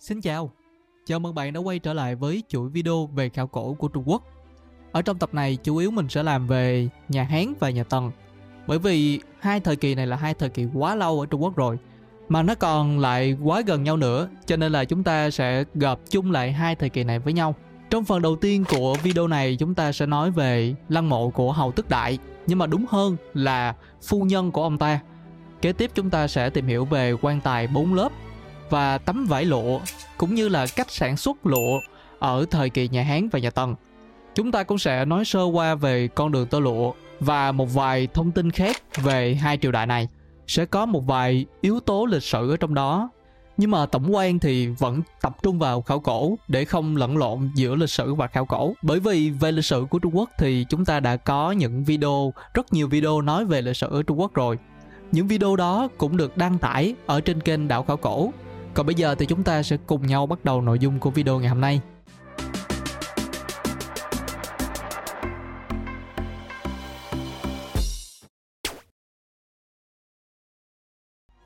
Xin chào, chào mừng bạn đã quay trở lại với chuỗi video về khảo cổ của Trung Quốc. Ở trong tập này chủ yếu mình sẽ làm về nhà Hán và nhà Tần. Bởi vì hai thời kỳ này là hai thời kỳ quá lâu ở Trung Quốc rồi mà nó còn lại quá gần nhau nữa cho nên là chúng ta sẽ gộp chung lại hai thời kỳ này với nhau. Trong phần đầu tiên của video này chúng ta sẽ nói về lăng mộ của Hầu Tức Đại nhưng mà đúng hơn là phu nhân của ông ta. Kế tiếp chúng ta sẽ tìm hiểu về quan tài bốn lớp và tấm vải lụa cũng như là cách sản xuất lụa ở thời kỳ nhà Hán và nhà Tần. Chúng ta cũng sẽ nói sơ qua về con đường tơ lụa và một vài thông tin khác về hai triều đại này. Sẽ có một vài yếu tố lịch sử ở trong đó. Nhưng mà tổng quan thì vẫn tập trung vào khảo cổ để không lẫn lộn giữa lịch sử và khảo cổ. Bởi vì về lịch sử của Trung Quốc thì chúng ta đã có những video, rất nhiều video nói về lịch sử ở Trung Quốc rồi. Những video đó cũng được đăng tải ở trên kênh Đảo Khảo Cổ còn bây giờ thì chúng ta sẽ cùng nhau bắt đầu nội dung của video ngày hôm nay.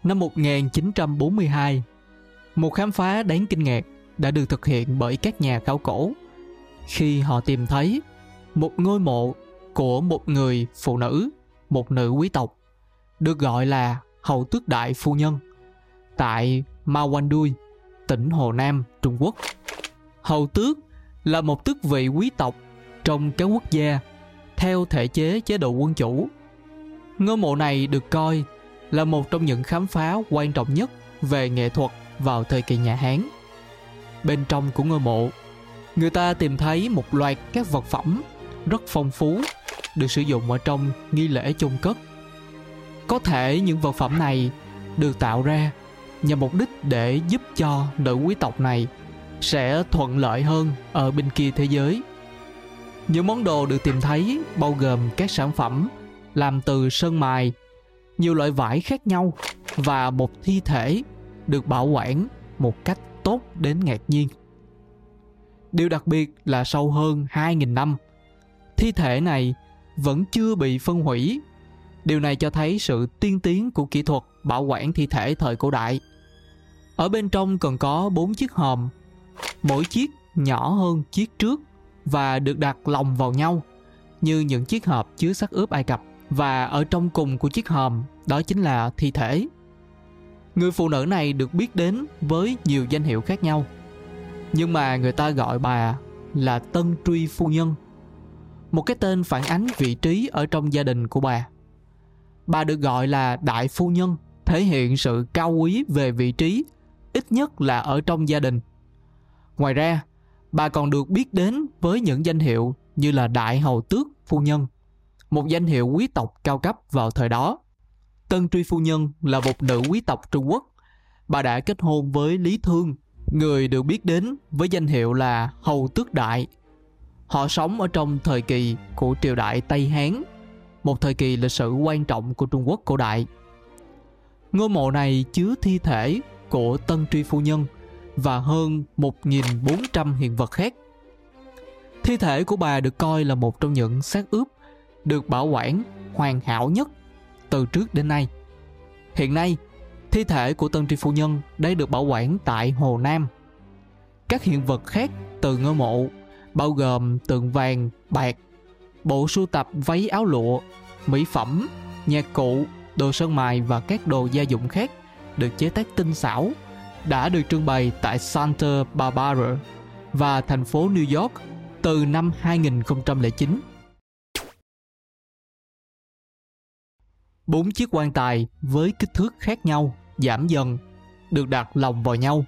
Năm 1942, một khám phá đáng kinh ngạc đã được thực hiện bởi các nhà khảo cổ khi họ tìm thấy một ngôi mộ của một người phụ nữ, một nữ quý tộc, được gọi là hậu tước đại phu nhân tại Mawandui, tỉnh Hồ Nam, Trung Quốc. Hầu tước là một tước vị quý tộc trong các quốc gia theo thể chế chế độ quân chủ. Ngôi mộ này được coi là một trong những khám phá quan trọng nhất về nghệ thuật vào thời kỳ nhà Hán. Bên trong của ngôi mộ, người ta tìm thấy một loạt các vật phẩm rất phong phú được sử dụng ở trong nghi lễ chôn cất. Có thể những vật phẩm này được tạo ra nhằm mục đích để giúp cho nữ quý tộc này sẽ thuận lợi hơn ở bên kia thế giới. Những món đồ được tìm thấy bao gồm các sản phẩm làm từ sơn mài, nhiều loại vải khác nhau và một thi thể được bảo quản một cách tốt đến ngạc nhiên. Điều đặc biệt là sau hơn 2.000 năm, thi thể này vẫn chưa bị phân hủy. Điều này cho thấy sự tiên tiến của kỹ thuật bảo quản thi thể thời cổ đại – ở bên trong còn có 4 chiếc hòm, mỗi chiếc nhỏ hơn chiếc trước và được đặt lồng vào nhau như những chiếc hộp chứa xác ướp Ai Cập và ở trong cùng của chiếc hòm đó chính là thi thể. Người phụ nữ này được biết đến với nhiều danh hiệu khác nhau. Nhưng mà người ta gọi bà là Tân Truy Phu Nhân. Một cái tên phản ánh vị trí ở trong gia đình của bà. Bà được gọi là Đại Phu Nhân, thể hiện sự cao quý về vị trí ít nhất là ở trong gia đình. Ngoài ra, bà còn được biết đến với những danh hiệu như là Đại Hầu Tước Phu Nhân, một danh hiệu quý tộc cao cấp vào thời đó. Tân Truy Phu Nhân là một nữ quý tộc Trung Quốc. Bà đã kết hôn với Lý Thương, người được biết đến với danh hiệu là Hầu Tước Đại. Họ sống ở trong thời kỳ của triều đại Tây Hán, một thời kỳ lịch sử quan trọng của Trung Quốc cổ đại. Ngôi mộ này chứa thi thể của Tân Truy Phu Nhân và hơn 1.400 hiện vật khác. Thi thể của bà được coi là một trong những xác ướp được bảo quản hoàn hảo nhất từ trước đến nay. Hiện nay, thi thể của Tân Tri Phu Nhân đang được bảo quản tại Hồ Nam. Các hiện vật khác từ ngôi mộ bao gồm tượng vàng, bạc, bộ sưu tập váy áo lụa, mỹ phẩm, nhạc cụ, đồ sơn mài và các đồ gia dụng khác được chế tác tinh xảo đã được trưng bày tại Santa Barbara và thành phố New York từ năm 2009. Bốn chiếc quan tài với kích thước khác nhau giảm dần được đặt lồng vào nhau.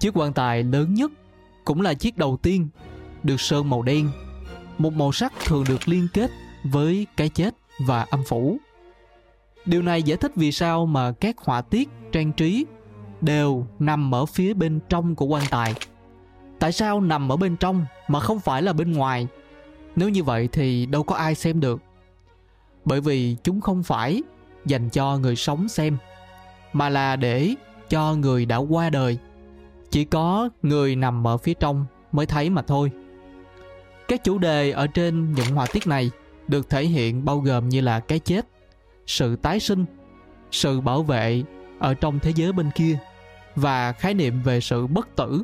Chiếc quan tài lớn nhất cũng là chiếc đầu tiên được sơn màu đen, một màu sắc thường được liên kết với cái chết và âm phủ. Điều này giải thích vì sao mà các họa tiết trang trí đều nằm ở phía bên trong của quan tài. Tại sao nằm ở bên trong mà không phải là bên ngoài? Nếu như vậy thì đâu có ai xem được. Bởi vì chúng không phải dành cho người sống xem, mà là để cho người đã qua đời. Chỉ có người nằm ở phía trong mới thấy mà thôi. Các chủ đề ở trên những họa tiết này được thể hiện bao gồm như là cái chết, sự tái sinh, sự bảo vệ ở trong thế giới bên kia và khái niệm về sự bất tử.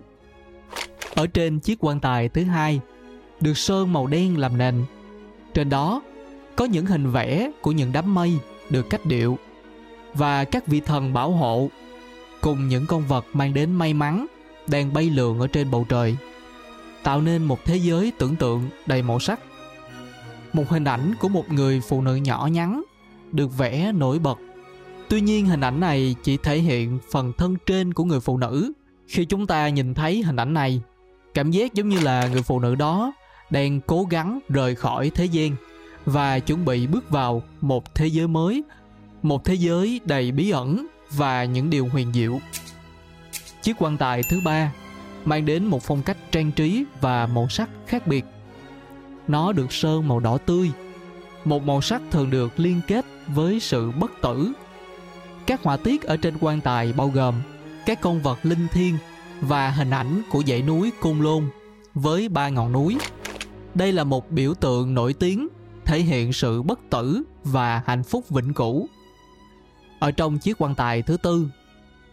Ở trên chiếc quan tài thứ hai, được sơn màu đen làm nền. Trên đó có những hình vẽ của những đám mây được cách điệu và các vị thần bảo hộ cùng những con vật mang đến may mắn đang bay lượn ở trên bầu trời tạo nên một thế giới tưởng tượng đầy màu sắc một hình ảnh của một người phụ nữ nhỏ nhắn được vẽ nổi bật. Tuy nhiên, hình ảnh này chỉ thể hiện phần thân trên của người phụ nữ. Khi chúng ta nhìn thấy hình ảnh này, cảm giác giống như là người phụ nữ đó đang cố gắng rời khỏi thế gian và chuẩn bị bước vào một thế giới mới, một thế giới đầy bí ẩn và những điều huyền diệu. Chiếc quan tài thứ ba mang đến một phong cách trang trí và màu sắc khác biệt. Nó được sơn màu đỏ tươi, một màu sắc thường được liên kết với sự bất tử. Các họa tiết ở trên quan tài bao gồm các con vật linh thiêng và hình ảnh của dãy núi côn lôn với ba ngọn núi. Đây là một biểu tượng nổi tiếng, thể hiện sự bất tử và hạnh phúc vĩnh cửu. Ở trong chiếc quan tài thứ tư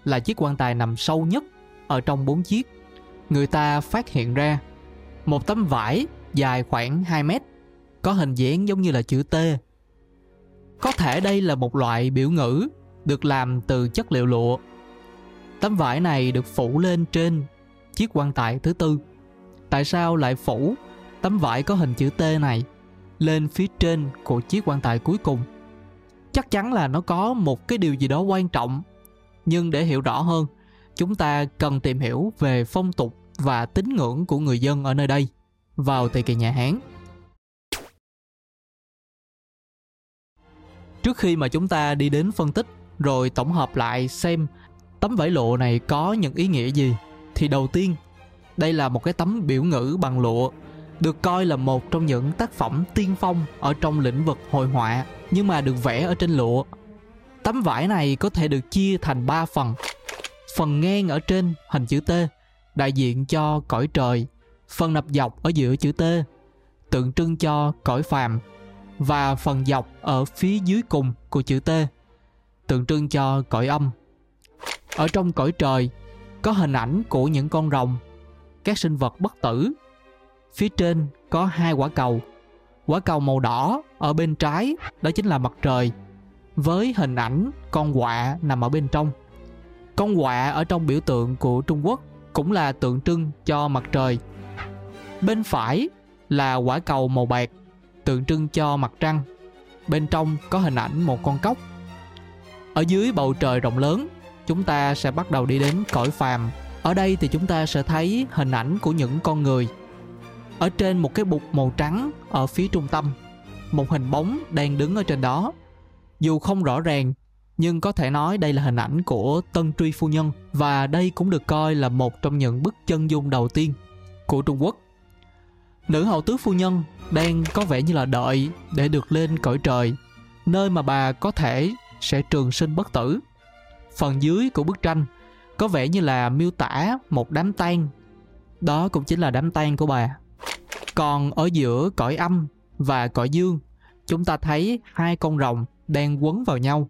là chiếc quan tài nằm sâu nhất ở trong bốn chiếc. Người ta phát hiện ra một tấm vải dài khoảng 2 mét, có hình dáng giống như là chữ T. Có thể đây là một loại biểu ngữ được làm từ chất liệu lụa. Tấm vải này được phủ lên trên chiếc quan tài thứ tư. Tại sao lại phủ tấm vải có hình chữ T này lên phía trên của chiếc quan tài cuối cùng? Chắc chắn là nó có một cái điều gì đó quan trọng. Nhưng để hiểu rõ hơn, chúng ta cần tìm hiểu về phong tục và tín ngưỡng của người dân ở nơi đây vào thời kỳ nhà Hán. Trước khi mà chúng ta đi đến phân tích rồi tổng hợp lại xem tấm vải lụa này có những ý nghĩa gì thì đầu tiên đây là một cái tấm biểu ngữ bằng lụa được coi là một trong những tác phẩm tiên phong ở trong lĩnh vực hội họa nhưng mà được vẽ ở trên lụa. Tấm vải này có thể được chia thành 3 phần. Phần ngang ở trên hình chữ T đại diện cho cõi trời, phần nập dọc ở giữa chữ T tượng trưng cho cõi phàm và phần dọc ở phía dưới cùng của chữ T tượng trưng cho cõi âm. Ở trong cõi trời có hình ảnh của những con rồng, các sinh vật bất tử. Phía trên có hai quả cầu. Quả cầu màu đỏ ở bên trái đó chính là mặt trời với hình ảnh con quạ nằm ở bên trong. Con quạ ở trong biểu tượng của Trung Quốc cũng là tượng trưng cho mặt trời. Bên phải là quả cầu màu bạc, tượng trưng cho mặt trăng. Bên trong có hình ảnh một con cóc. Ở dưới bầu trời rộng lớn, chúng ta sẽ bắt đầu đi đến cõi phàm. Ở đây thì chúng ta sẽ thấy hình ảnh của những con người. Ở trên một cái bục màu trắng ở phía trung tâm, một hình bóng đang đứng ở trên đó. Dù không rõ ràng nhưng có thể nói đây là hình ảnh của Tân Truy Phu Nhân và đây cũng được coi là một trong những bức chân dung đầu tiên của Trung Quốc. Nữ hậu tước phu nhân đang có vẻ như là đợi để được lên cõi trời, nơi mà bà có thể sẽ trường sinh bất tử. Phần dưới của bức tranh có vẻ như là miêu tả một đám tang. Đó cũng chính là đám tang của bà. Còn ở giữa cõi âm và cõi dương, chúng ta thấy hai con rồng đang quấn vào nhau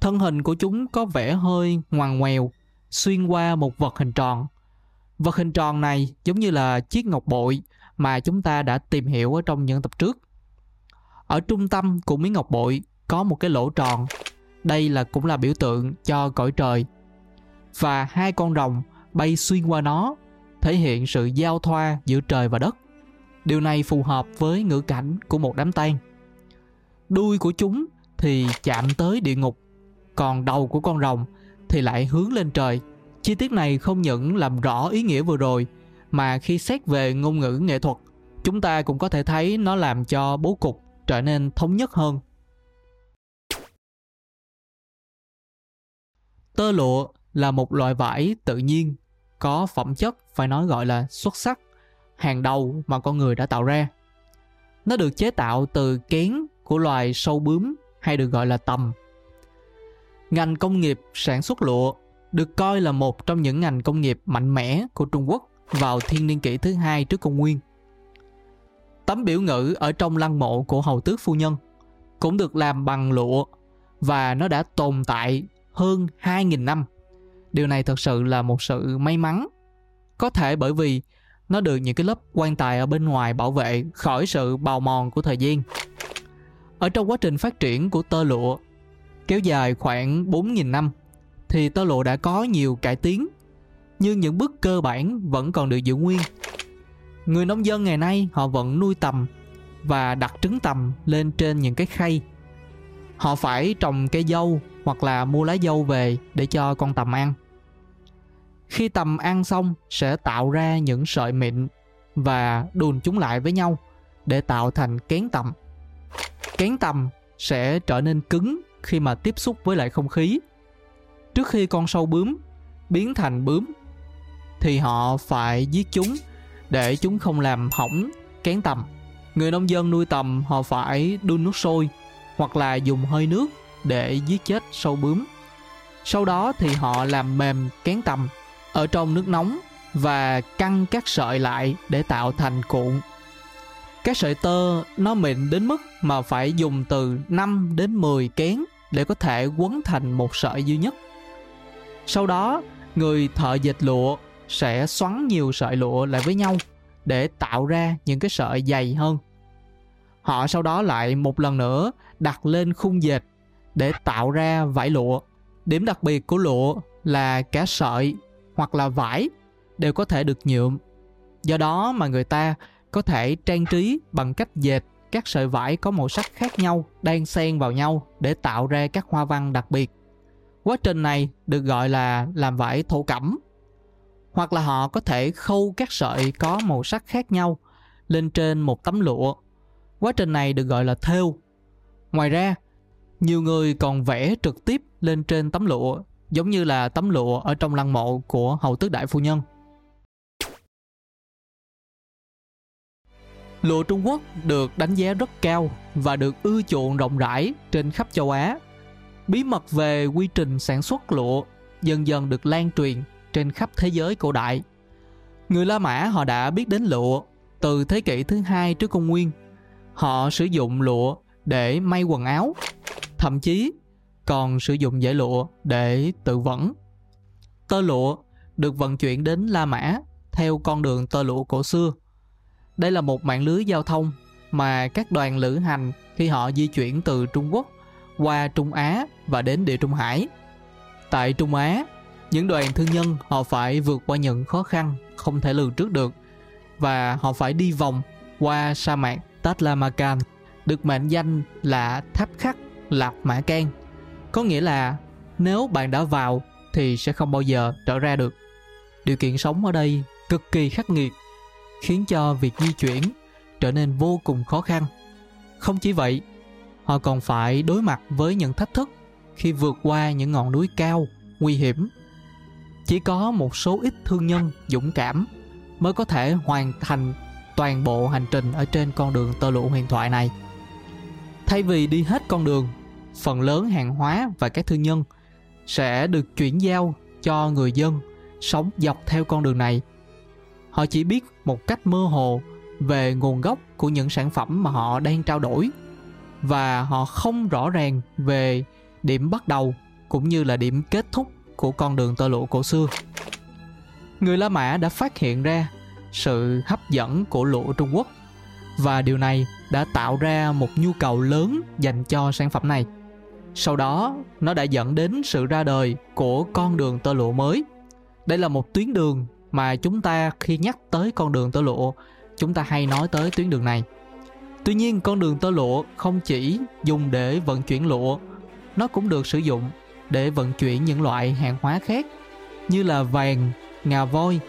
Thân hình của chúng có vẻ hơi ngoằn ngoèo, xuyên qua một vật hình tròn. Vật hình tròn này giống như là chiếc ngọc bội mà chúng ta đã tìm hiểu ở trong những tập trước. Ở trung tâm của miếng ngọc bội có một cái lỗ tròn. Đây là cũng là biểu tượng cho cõi trời. Và hai con rồng bay xuyên qua nó, thể hiện sự giao thoa giữa trời và đất. Điều này phù hợp với ngữ cảnh của một đám tang. Đuôi của chúng thì chạm tới địa ngục còn đầu của con rồng thì lại hướng lên trời. Chi tiết này không những làm rõ ý nghĩa vừa rồi mà khi xét về ngôn ngữ nghệ thuật, chúng ta cũng có thể thấy nó làm cho bố cục trở nên thống nhất hơn. Tơ lụa là một loại vải tự nhiên, có phẩm chất phải nói gọi là xuất sắc, hàng đầu mà con người đã tạo ra. Nó được chế tạo từ kén của loài sâu bướm hay được gọi là tầm Ngành công nghiệp sản xuất lụa được coi là một trong những ngành công nghiệp mạnh mẽ của Trung Quốc vào thiên niên kỷ thứ hai trước công nguyên. Tấm biểu ngữ ở trong lăng mộ của hầu tước phu nhân cũng được làm bằng lụa và nó đã tồn tại hơn 2.000 năm. điều này thật sự là một sự may mắn có thể bởi vì nó được những cái lớp quan tài ở bên ngoài bảo vệ khỏi sự bào mòn của thời gian ở trong quá trình phát triển của tơ lụa, kéo dài khoảng 4.000 năm, thì tơ lụa đã có nhiều cải tiến nhưng những bước cơ bản vẫn còn được giữ nguyên. Người nông dân ngày nay họ vẫn nuôi tầm và đặt trứng tầm lên trên những cái khay. Họ phải trồng cây dâu hoặc là mua lá dâu về để cho con tầm ăn. Khi tầm ăn xong sẽ tạo ra những sợi mịn và đùn chúng lại với nhau để tạo thành kén tầm. Kén tầm sẽ trở nên cứng khi mà tiếp xúc với lại không khí. Trước khi con sâu bướm biến thành bướm thì họ phải giết chúng để chúng không làm hỏng kén tầm. Người nông dân nuôi tầm họ phải đun nước sôi hoặc là dùng hơi nước để giết chết sâu bướm. Sau đó thì họ làm mềm kén tầm ở trong nước nóng và căng các sợi lại để tạo thành cuộn. Các sợi tơ nó mịn đến mức mà phải dùng từ 5 đến 10 kén để có thể quấn thành một sợi duy nhất. Sau đó, người thợ dệt lụa sẽ xoắn nhiều sợi lụa lại với nhau để tạo ra những cái sợi dày hơn. Họ sau đó lại một lần nữa đặt lên khung dệt để tạo ra vải lụa. Điểm đặc biệt của lụa là cả sợi hoặc là vải đều có thể được nhuộm. Do đó mà người ta có thể trang trí bằng cách dệt các sợi vải có màu sắc khác nhau đang xen vào nhau để tạo ra các hoa văn đặc biệt. Quá trình này được gọi là làm vải thổ cẩm. Hoặc là họ có thể khâu các sợi có màu sắc khác nhau lên trên một tấm lụa. Quá trình này được gọi là thêu. Ngoài ra, nhiều người còn vẽ trực tiếp lên trên tấm lụa giống như là tấm lụa ở trong lăng mộ của hầu tước đại phu nhân. Lụa Trung Quốc được đánh giá rất cao và được ưa chuộng rộng rãi trên khắp châu Á. Bí mật về quy trình sản xuất lụa dần dần được lan truyền trên khắp thế giới cổ đại. Người La Mã họ đã biết đến lụa từ thế kỷ thứ hai trước công nguyên. Họ sử dụng lụa để may quần áo, thậm chí còn sử dụng dải lụa để tự vẫn. Tơ lụa được vận chuyển đến La Mã theo con đường tơ lụa cổ xưa. Đây là một mạng lưới giao thông mà các đoàn lữ hành khi họ di chuyển từ Trung Quốc qua Trung Á và đến Địa Trung Hải. Tại Trung Á, những đoàn thương nhân, họ phải vượt qua những khó khăn không thể lường trước được. Và họ phải đi vòng qua sa mạc Tatlamakan. Được mệnh danh là tháp khắc Lạp Mã Can. Có nghĩa là nếu bạn đã vào thì sẽ không bao giờ trở ra được. Điều kiện sống ở đây cực kỳ khắc nghiệt, khiến cho việc di chuyển trở nên vô cùng khó khăn. Không chỉ vậy, họ còn phải đối mặt với những thách thức khi vượt qua những ngọn núi cao nguy hiểm chỉ có một số ít thương nhân dũng cảm mới có thể hoàn thành toàn bộ hành trình ở trên con đường tơ lụa huyền thoại này. Thay vì đi hết con đường, phần lớn hàng hóa và các thương nhân sẽ được chuyển giao cho người dân sống dọc theo con đường này. Họ chỉ biết một cách mơ hồ về nguồn gốc của những sản phẩm mà họ đang trao đổi và họ không rõ ràng về điểm bắt đầu cũng như là điểm kết thúc của con đường tơ lụa cổ xưa người la mã đã phát hiện ra sự hấp dẫn của lụa trung quốc và điều này đã tạo ra một nhu cầu lớn dành cho sản phẩm này sau đó, nó đã dẫn đến sự ra đời của con đường tơ lụa mới. Đây là một tuyến đường mà chúng ta khi nhắc tới con đường tơ lụa, chúng ta hay nói tới tuyến đường này. Tuy nhiên, con đường tơ lụa không chỉ dùng để vận chuyển lụa, nó cũng được sử dụng để vận chuyển những loại hàng hóa khác như là vàng, ngà voi,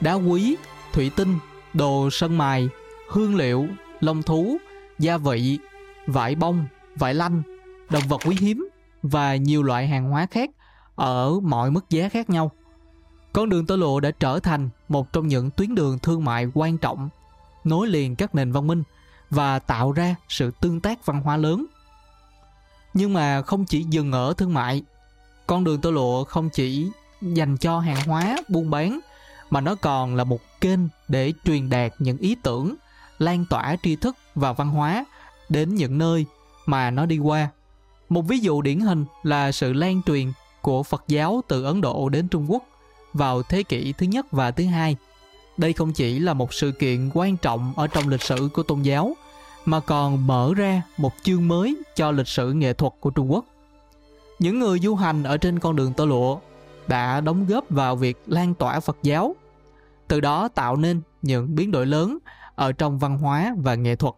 đá quý, thủy tinh, đồ sân mài, hương liệu, lông thú, gia vị, vải bông, vải lanh, động vật quý hiếm và nhiều loại hàng hóa khác ở mọi mức giá khác nhau. Con đường tơ lụa đã trở thành một trong những tuyến đường thương mại quan trọng, nối liền các nền văn minh và tạo ra sự tương tác văn hóa lớn. Nhưng mà không chỉ dừng ở thương mại, con đường tơ lụa không chỉ dành cho hàng hóa buôn bán mà nó còn là một kênh để truyền đạt những ý tưởng, lan tỏa tri thức và văn hóa đến những nơi mà nó đi qua. Một ví dụ điển hình là sự lan truyền của Phật giáo từ Ấn Độ đến Trung Quốc vào thế kỷ thứ nhất và thứ hai. Đây không chỉ là một sự kiện quan trọng ở trong lịch sử của tôn giáo, mà còn mở ra một chương mới cho lịch sử nghệ thuật của Trung Quốc. Những người du hành ở trên con đường tơ lụa đã đóng góp vào việc lan tỏa Phật giáo, từ đó tạo nên những biến đổi lớn ở trong văn hóa và nghệ thuật.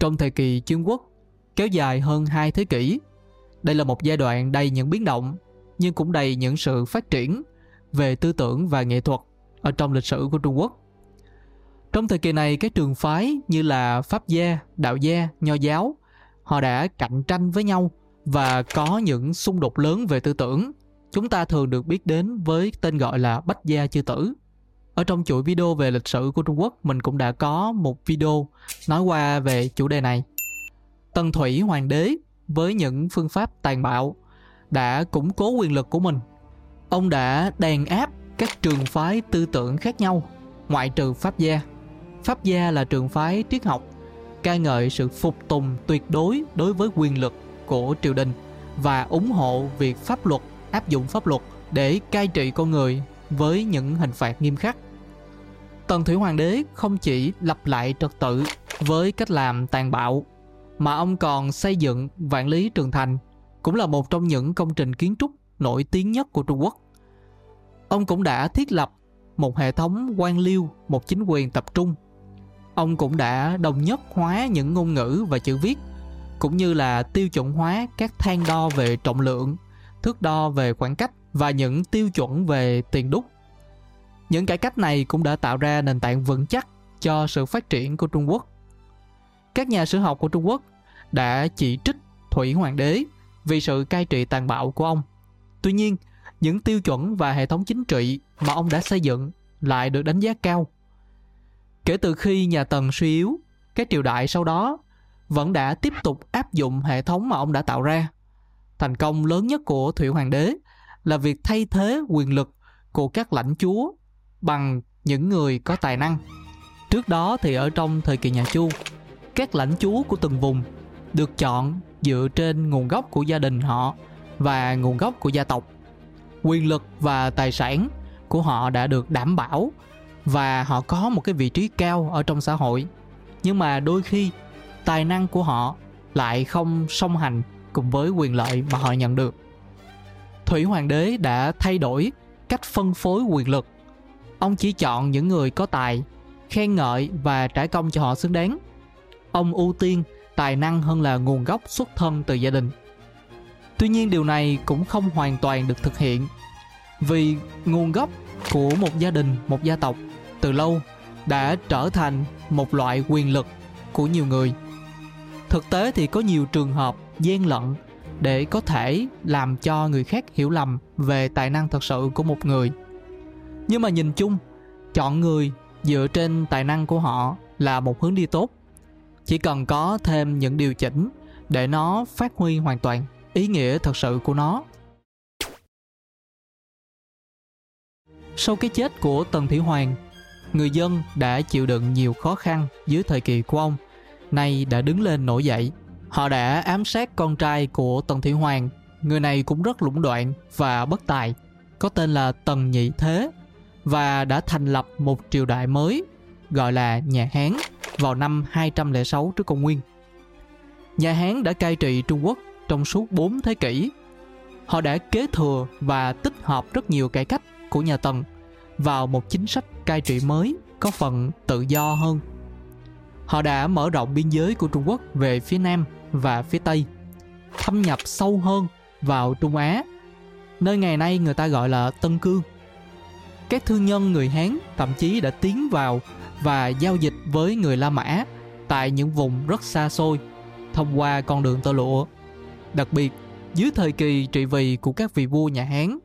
Trong thời kỳ Trung Quốc, kéo dài hơn 2 thế kỷ, đây là một giai đoạn đầy những biến động, nhưng cũng đầy những sự phát triển về tư tưởng và nghệ thuật ở trong lịch sử của Trung Quốc. Trong thời kỳ này, các trường phái như là Pháp gia, Đạo gia, Nho giáo, họ đã cạnh tranh với nhau và có những xung đột lớn về tư tưởng. Chúng ta thường được biết đến với tên gọi là Bách gia chư tử. Ở trong chuỗi video về lịch sử của Trung Quốc, mình cũng đã có một video nói qua về chủ đề này. Tần Thủy Hoàng đế với những phương pháp tàn bạo đã củng cố quyền lực của mình. Ông đã đàn áp các trường phái tư tưởng khác nhau, ngoại trừ Pháp gia. Pháp gia là trường phái triết học ca ngợi sự phục tùng tuyệt đối đối với quyền lực của triều đình và ủng hộ việc pháp luật áp dụng pháp luật để cai trị con người với những hình phạt nghiêm khắc. Tần Thủy Hoàng đế không chỉ lập lại trật tự với cách làm tàn bạo mà ông còn xây dựng vạn lý trường thành cũng là một trong những công trình kiến trúc nổi tiếng nhất của Trung Quốc. Ông cũng đã thiết lập một hệ thống quan liêu, một chính quyền tập trung Ông cũng đã đồng nhất hóa những ngôn ngữ và chữ viết cũng như là tiêu chuẩn hóa các thang đo về trọng lượng, thước đo về khoảng cách và những tiêu chuẩn về tiền đúc. Những cải cách này cũng đã tạo ra nền tảng vững chắc cho sự phát triển của Trung Quốc. Các nhà sử học của Trung Quốc đã chỉ trích Thủy Hoàng đế vì sự cai trị tàn bạo của ông. Tuy nhiên, những tiêu chuẩn và hệ thống chính trị mà ông đã xây dựng lại được đánh giá cao Kể từ khi nhà Tần suy yếu, các triều đại sau đó vẫn đã tiếp tục áp dụng hệ thống mà ông đã tạo ra. Thành công lớn nhất của Thủy Hoàng đế là việc thay thế quyền lực của các lãnh chúa bằng những người có tài năng. Trước đó thì ở trong thời kỳ nhà Chu, các lãnh chúa của từng vùng được chọn dựa trên nguồn gốc của gia đình họ và nguồn gốc của gia tộc. Quyền lực và tài sản của họ đã được đảm bảo và họ có một cái vị trí cao ở trong xã hội. Nhưng mà đôi khi, tài năng của họ lại không song hành cùng với quyền lợi mà họ nhận được. Thủy hoàng đế đã thay đổi cách phân phối quyền lực. Ông chỉ chọn những người có tài, khen ngợi và trả công cho họ xứng đáng. Ông ưu tiên tài năng hơn là nguồn gốc xuất thân từ gia đình. Tuy nhiên điều này cũng không hoàn toàn được thực hiện vì nguồn gốc của một gia đình, một gia tộc từ lâu đã trở thành một loại quyền lực của nhiều người. Thực tế thì có nhiều trường hợp gian lận để có thể làm cho người khác hiểu lầm về tài năng thật sự của một người. Nhưng mà nhìn chung, chọn người dựa trên tài năng của họ là một hướng đi tốt. Chỉ cần có thêm những điều chỉnh để nó phát huy hoàn toàn ý nghĩa thật sự của nó. Sau cái chết của tần thủy hoàng người dân đã chịu đựng nhiều khó khăn dưới thời kỳ của ông, nay đã đứng lên nổi dậy. Họ đã ám sát con trai của Tần Thủy Hoàng, người này cũng rất lũng đoạn và bất tài, có tên là Tần Nhị Thế và đã thành lập một triều đại mới gọi là nhà Hán vào năm 206 trước công nguyên. Nhà Hán đã cai trị Trung Quốc trong suốt 4 thế kỷ. Họ đã kế thừa và tích hợp rất nhiều cải cách của nhà Tần vào một chính sách cai trị mới có phần tự do hơn. Họ đã mở rộng biên giới của Trung Quốc về phía Nam và phía Tây, thâm nhập sâu hơn vào Trung Á, nơi ngày nay người ta gọi là Tân Cương. Các thương nhân người Hán thậm chí đã tiến vào và giao dịch với người La Mã tại những vùng rất xa xôi thông qua con đường tơ lụa. Đặc biệt, dưới thời kỳ trị vì của các vị vua nhà Hán,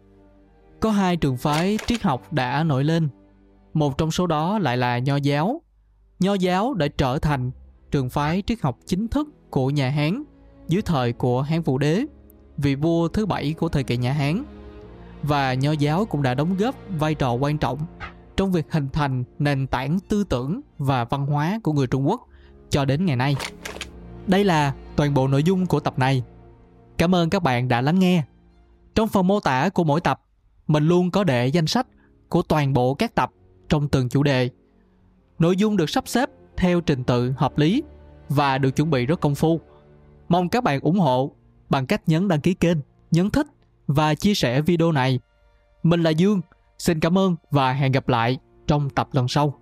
có hai trường phái triết học đã nổi lên một trong số đó lại là Nho giáo. Nho giáo đã trở thành trường phái triết học chính thức của nhà Hán dưới thời của Hán Vũ Đế, vị vua thứ bảy của thời kỳ nhà Hán. Và Nho giáo cũng đã đóng góp vai trò quan trọng trong việc hình thành nền tảng tư tưởng và văn hóa của người Trung Quốc cho đến ngày nay. Đây là toàn bộ nội dung của tập này. Cảm ơn các bạn đã lắng nghe. Trong phần mô tả của mỗi tập, mình luôn có để danh sách của toàn bộ các tập trong từng chủ đề. Nội dung được sắp xếp theo trình tự hợp lý và được chuẩn bị rất công phu. Mong các bạn ủng hộ bằng cách nhấn đăng ký kênh, nhấn thích và chia sẻ video này. Mình là Dương, xin cảm ơn và hẹn gặp lại trong tập lần sau.